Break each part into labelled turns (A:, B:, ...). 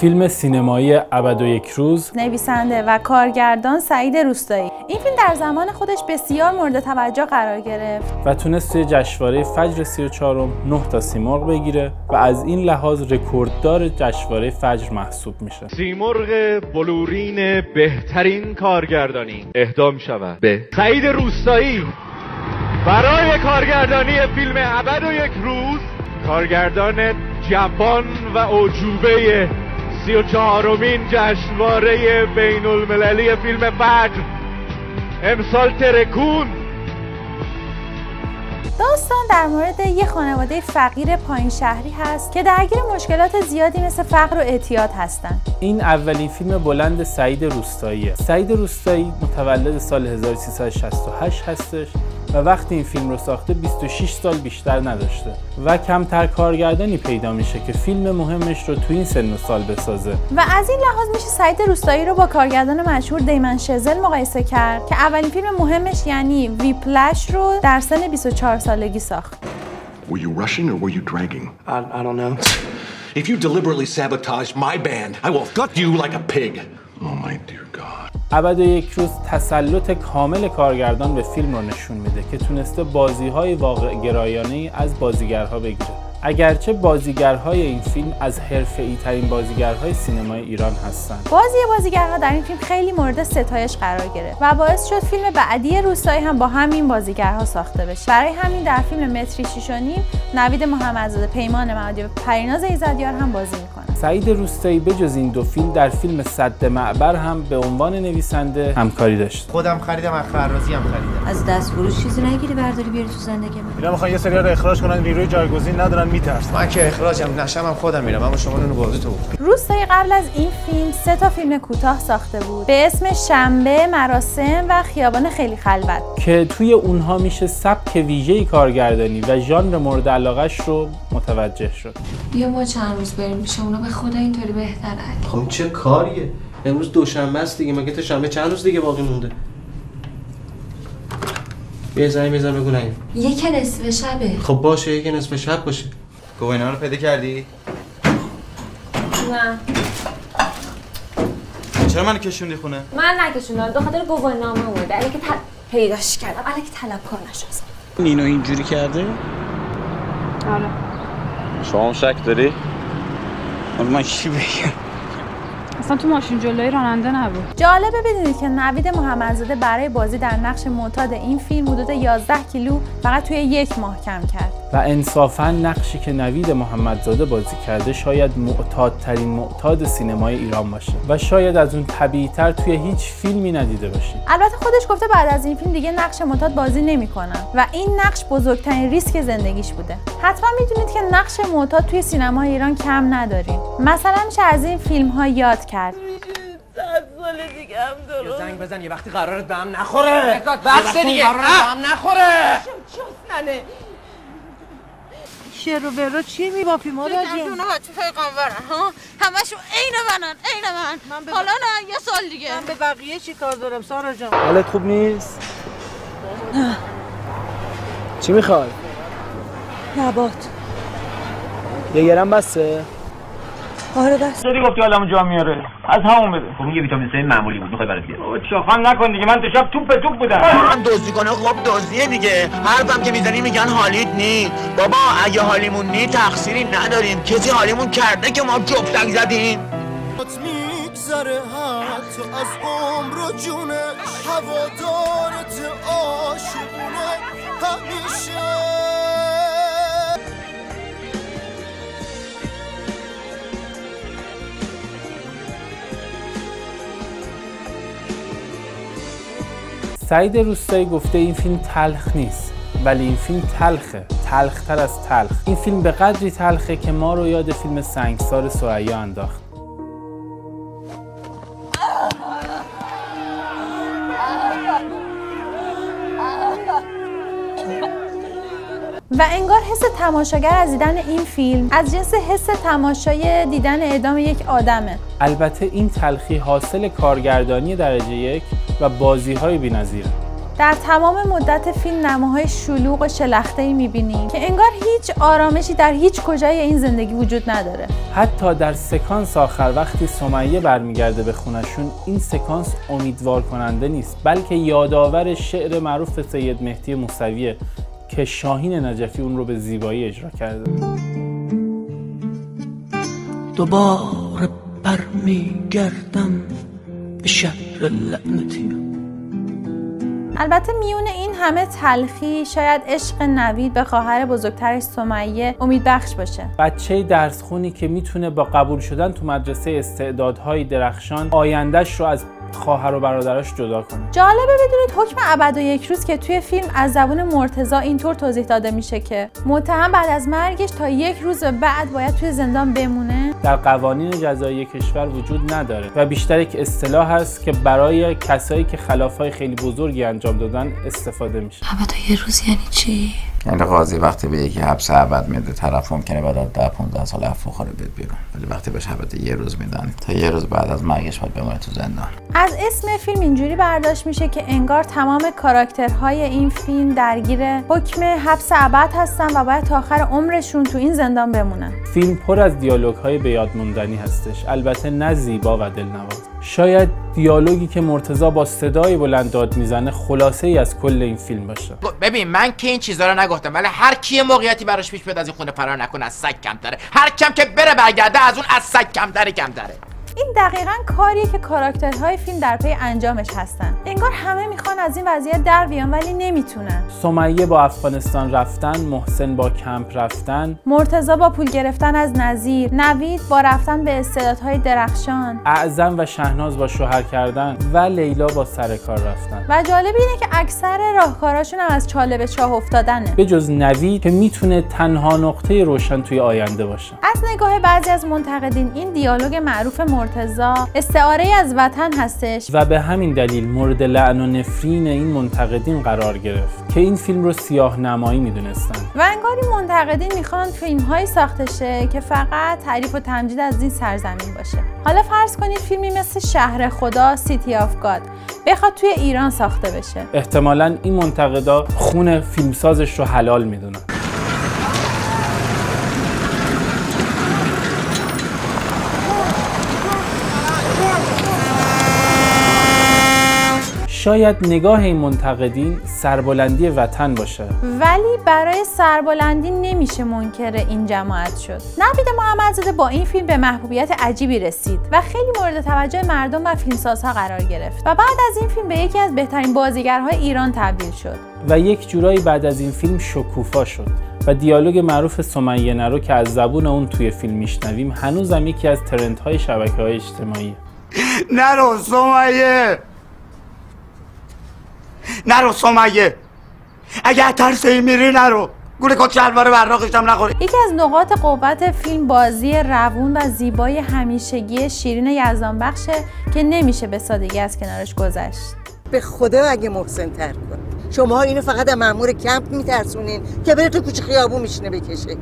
A: فیلم سینمایی ابد و یک روز.
B: نویسنده و کارگردان سعید روستایی. این فیلم در زمان خودش بسیار مورد توجه قرار گرفت.
A: و تونست توی جشنواره فجر 34 م 9 تا سیمرغ بگیره و از این لحاظ رکورددار جشنواره فجر محسوب میشه.
C: سیمرغ بلورین بهترین کارگردانی. اهدا می شود به. سعید روستایی. برای کارگردانی فیلم ابد و یک روز کارگردان جوان و عجوبه سی و چهارمین جشنواره بین المللی فیلم فجر امسال ترکون
B: داستان در مورد یه خانواده فقیر پایین شهری هست که درگیر مشکلات زیادی مثل فقر و اعتیاد هستند.
A: این اولین فیلم بلند سعید روستاییه. سعید روستایی متولد سال 1368 هستش و وقتی این فیلم رو ساخته 26 سال بیشتر نداشته و کمتر کارگردانی پیدا میشه که فیلم مهمش رو تو این سن و سال بسازه
B: و از این لحاظ میشه سعید روستایی رو با کارگردان مشهور دیمن شزل مقایسه کرد که اولین فیلم مهمش یعنی ویپلش رو در سن 24 سالگی ساخت
D: Were you rushing or were you dragging?
E: I, I don't know.
D: If you deliberately sabotage my band, I will gut you like a pig.
A: ابد یک روز تسلط کامل کارگردان به فیلم رو نشون میده که تونسته بازی های واقع گرایانه از بازیگرها بگیره اگرچه بازیگرهای این فیلم از حرفه‌ای ترین بازیگرهای سینمای ایران هستند.
B: بازی بازیگرها در این فیلم خیلی مورد ستایش قرار گرفت و باعث شد فیلم بعدی روستایی هم با همین بازیگرها ساخته بشه. برای همین در فیلم متری شیش و نیم نوید محمدزاده، پیمان مهدی و پریناز ایزدیار هم بازی می‌کنه.
A: سعید روستایی بجز این دو فیلم در فیلم صد معبر هم به عنوان نویسنده همکاری داشت.
F: خودم خریدم از خرازی هم خریدم.
G: از دست فروش چیزی نگیری برداری بیاری تو زندگی من.
H: اینا می‌خوان یه سری رو اخراج کنن نیروی جایگزین ندارن میترسن.
F: من که اخراجم نشم هم خودم میرم اما شما اونو بازی تو
B: روستایی قبل از این فیلم سه تا فیلم کوتاه ساخته بود به اسم شنبه، مراسم و خیابان خیلی خلوت
A: که توی اونها میشه سبک ویژه‌ای کارگردانی و ژانر مورد علاقش رو متوجه شد.
G: بیا ما چند روز بریم پیش اونا به خدا اینطوری بهتره.
E: خب چه کاریه؟ امروز دوشنبه است دیگه مگه تا شنبه چند روز دیگه باقی مونده؟ بیا زنگ بزن بگو
G: یک نصف شبه
E: خب باشه یک نصف شب باشه
F: گوینا رو پیدا کردی؟
I: نه
F: چرا من کشوندی خونه؟
I: من نکشوندم به خاطر گواهینامه اومده علی که تل... پیداش کردم علی که طلبکار نشستم
H: نینو اینجوری کرده؟
I: آره
C: شما شک داری؟
H: من چی بگم؟
I: اصلا تو ماشین جلوی راننده نبود
B: جالبه بدونید که نوید محمدزاده برای بازی در نقش معتاد این فیلم حدود 11 کیلو فقط توی یک ماه کم کرد
A: و انصافا نقشی که نوید محمدزاده بازی کرده شاید معتادترین معتاد سینمای ایران باشه. و شاید از اون طبیعیتر توی هیچ فیلمی ندیده باشید
B: البته خودش گفته بعد از این فیلم دیگه نقش معتاد بازی نمی‌کنم و این نقش بزرگترین ریسک زندگیش بوده. حتما می‌دونید که نقش معتاد توی سینمای ایران کم نداریم مثلا میشه از این فیلم ها یاد کرد.
J: سال دیگه هم درست
F: زنگ بزن یه وقتی قرارت به هم نخوره.
J: بس دیگه.
F: قرارت به هم نخوره.
J: ننه
K: شعر و برو چی میبافی مادر جون؟
J: اونها تو پیغمبرن ها همشون عین منن عین من,
K: من
J: حالا نه یه سال دیگه
K: من به بقیه چی کار دارم سارا جان
H: حالت خوب نیست؟ چی می‌خوای؟
K: نبات
H: یه گرم بسه؟
K: آره بس
H: داری گفتی حالمو جا میاره. از همون بده.
F: خب یه ویتامین C معمولی بود می‌خوای برات بیارم.
H: چاخان نکن دیگه. من تو شب توپ توپ بودم.
L: من دزدی کنه خب دزدیه دیگه. حرفم که می‌زنی میگن حالیت نی. بابا اگه حالیمون نی تقصیری نداریم. کسی حالیمون کرده که ما جفتک زدیم.
M: میگذره حتی از عمر و جونش. هوادارت عاشقونه. همیشه
A: سعید روستایی گفته این فیلم تلخ نیست ولی این فیلم تلخه. تلختر از تلخ. این فیلم به قدری تلخه که ما رو یاد فیلم سنگسار سریا انداخت.
B: و انگار حس تماشاگر از دیدن این فیلم از جنس حس تماشای دیدن اعدام یک آدمه.
A: البته این تلخی حاصل کارگردانی درجه یک و بازی های
B: در تمام مدت فیلم نماهای شلوغ و شلخته‌ای می‌بینیم که انگار هیچ آرامشی در هیچ کجای این زندگی وجود نداره.
A: حتی در سکانس آخر وقتی سمیه برمیگرده به خونشون این سکانس امیدوار کننده نیست بلکه یادآور شعر معروف سید مهدی موسویه که شاهین نجفی اون رو به زیبایی اجرا کرده.
N: دوباره برمیگردم به شهر لعنتی.
B: البته میون این همه تلخی شاید عشق نوید به خواهر بزرگترش سمیه امید بخش باشه.
A: بچه درس خونی که می‌تونه با قبول شدن تو مدرسه استعدادهای درخشان آیندهش رو از خواهر و برادراش جدا کنه.
B: جالبه بدونید حکم ابد و یک روز که توی فیلم از زبون مرتزا اینطور توضیح داده میشه که متهم بعد از مرگش تا یک روز بعد باید توی زندان بمونه.
A: در قوانین جزایی کشور وجود نداره و بیشتر یک اصطلاح هست که برای کسایی که خلافهای خیلی بزرگی انجام دادن استفاده میشه.
G: ابد یه روز یعنی چی؟
O: یعنی قاضی وقتی به یکی حبس ابد میده طرف ممکنه بعد از 10 15 سال عفو بخوره بیاد بیرون. ولی وقتی بهش حبس یه روز میدن تا یه روز بعد از مرگش باید بمونه تو زندان.
B: از اسم فیلم اینجوری برداشت میشه که انگار تمام کاراکترهای این فیلم درگیر حکم حبس ابد هستن و باید تا آخر عمرشون تو این زندان بمونن.
A: فیلم پر از دیالوگ های به یاد موندنی هستش. البته نه زیبا و دلنواز. شاید دیالوگی که مرتزا با صدای بلند داد می‌زنه خلاصه ای از کل این فیلم باشه.
L: ببین من که این چیزا رو نگفتم ولی هر کی موقعیتی براش پیش بیاد از این خونه فرار نکنه از سگ کمتره. هر کم که بره برگرده از اون از سگ کمتره کمتره.
B: این دقیقا کاریه که کاراکترهای فیلم در پی انجامش هستن. انگار همه می‌خوان از این وضعیت در بیان ولی نمی‌تونن.
A: سمیه با افغانستان رفتن محسن با کمپ رفتن.
B: مرتزا با پول گرفتن از نظیر. نوید با رفتن به استعدادهای درخشان.
A: اعظم و شهناز با شوهر کردن و لیلا با سر کار رفتن.
B: و جالب اینه که اکثر راهکاراشون هم از چاله به چاه افتادنه.
A: به جز نوید که می‌تونه تنها نقطه روشن توی آینده باشه.
B: از نگاه بعضی از منتقدین این دیالوگ معروف مرتضی استعاره از وطن هستش.
A: و به همین دلیل مورد لعن و نفرین این منتقدین قرار گرفت که این فیلم رو سیاه نمایی می‌دونستن.
B: و انگار این منتقدین می‌خوان فیلم هایی ساخته شه که فقط تعریف و تمجید از این سرزمین باشه. حالا فرض کنید فیلمی مثل شهر خدا City of God بخواد توی ایران ساخته بشه.
A: احتمالا این منتقدا خون فیلمسازش رو حلال می‌دونن. شاید نگاه این منتقدین سربلندی وطن باشه.
B: ولی برای سربلندی نمیشه منکر این جماعت شد. نوید محمدزاده با این فیلم به محبوبیت عجیبی رسید و خیلی مورد توجه مردم و فیلمسازها قرار گرفت و بعد از این فیلم به یکی از بهترین بازیگرهای ایران تبدیل شد.
A: و یک جورایی بعد از این فیلم شکوفا شد و دیالوگ معروف سمیه نرو که از زبون اون توی فیلم میشنویم هنوزم یکی از ترندهای شبکه های اجتماعی.
L: نرو سمیه! نرو سمیه. اگه ترسی میری نرو. گوله کت شلوار براقشم نخوری.
B: یکی از نقاط قوت فیلم بازی روون و زیبای همیشگی شیرین یزدان بخشه که نمیشه به سادگی از کنارش گذشت.
K: به خدا اگه محسن تر کن شما اینو فقط از مأمور کمپ میترسونین که بره تو کوچه خیابون میشینه بکشه.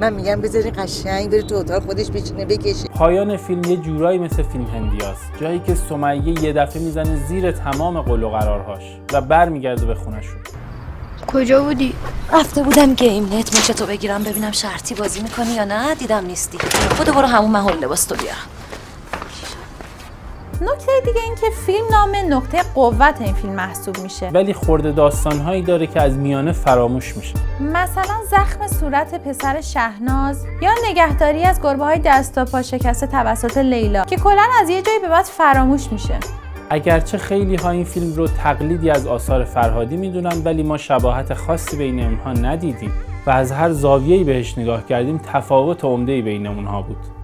K: من میگم بذارین قشنگ بره تو اتاق خودش بشینه بکشه.
A: پایان فیلم یه جورایی مثل فیلم هندیاست جایی که سمیه یه دفعه می‌زنه زیر تمام قول و قرارهاش و برمیگرده به خونشون
G: کجا بودی؟
P: رفته بودم گیم نت میشه تو بگیرم ببینم شرطی بازی می‌کنی یا نه؟ دیدم نیستی. خود برو همون محل لباس تو بیارم.
B: نکته دیگه این که فیلم نام نقطه قوت این فیلم محسوب میشه.
A: ولی خورده داستانهایی داره که از میانه فراموش میشه.
B: مثلا زخم صورت پسر شهناز یا نگهداری از گربه های دست و پا شکسته توسط لیلا که کلا از یه جایی به بعد فراموش میشه.
A: اگرچه خیلی ها این فیلم رو تقلیدی از آثار فرهادی می‌دونن ولی ما شباهت خاصی بین اونها ندیدیم و از هر زاویه‌ای بهش نگاه کردیم تفاوت عمده‌ای بین اونها بود.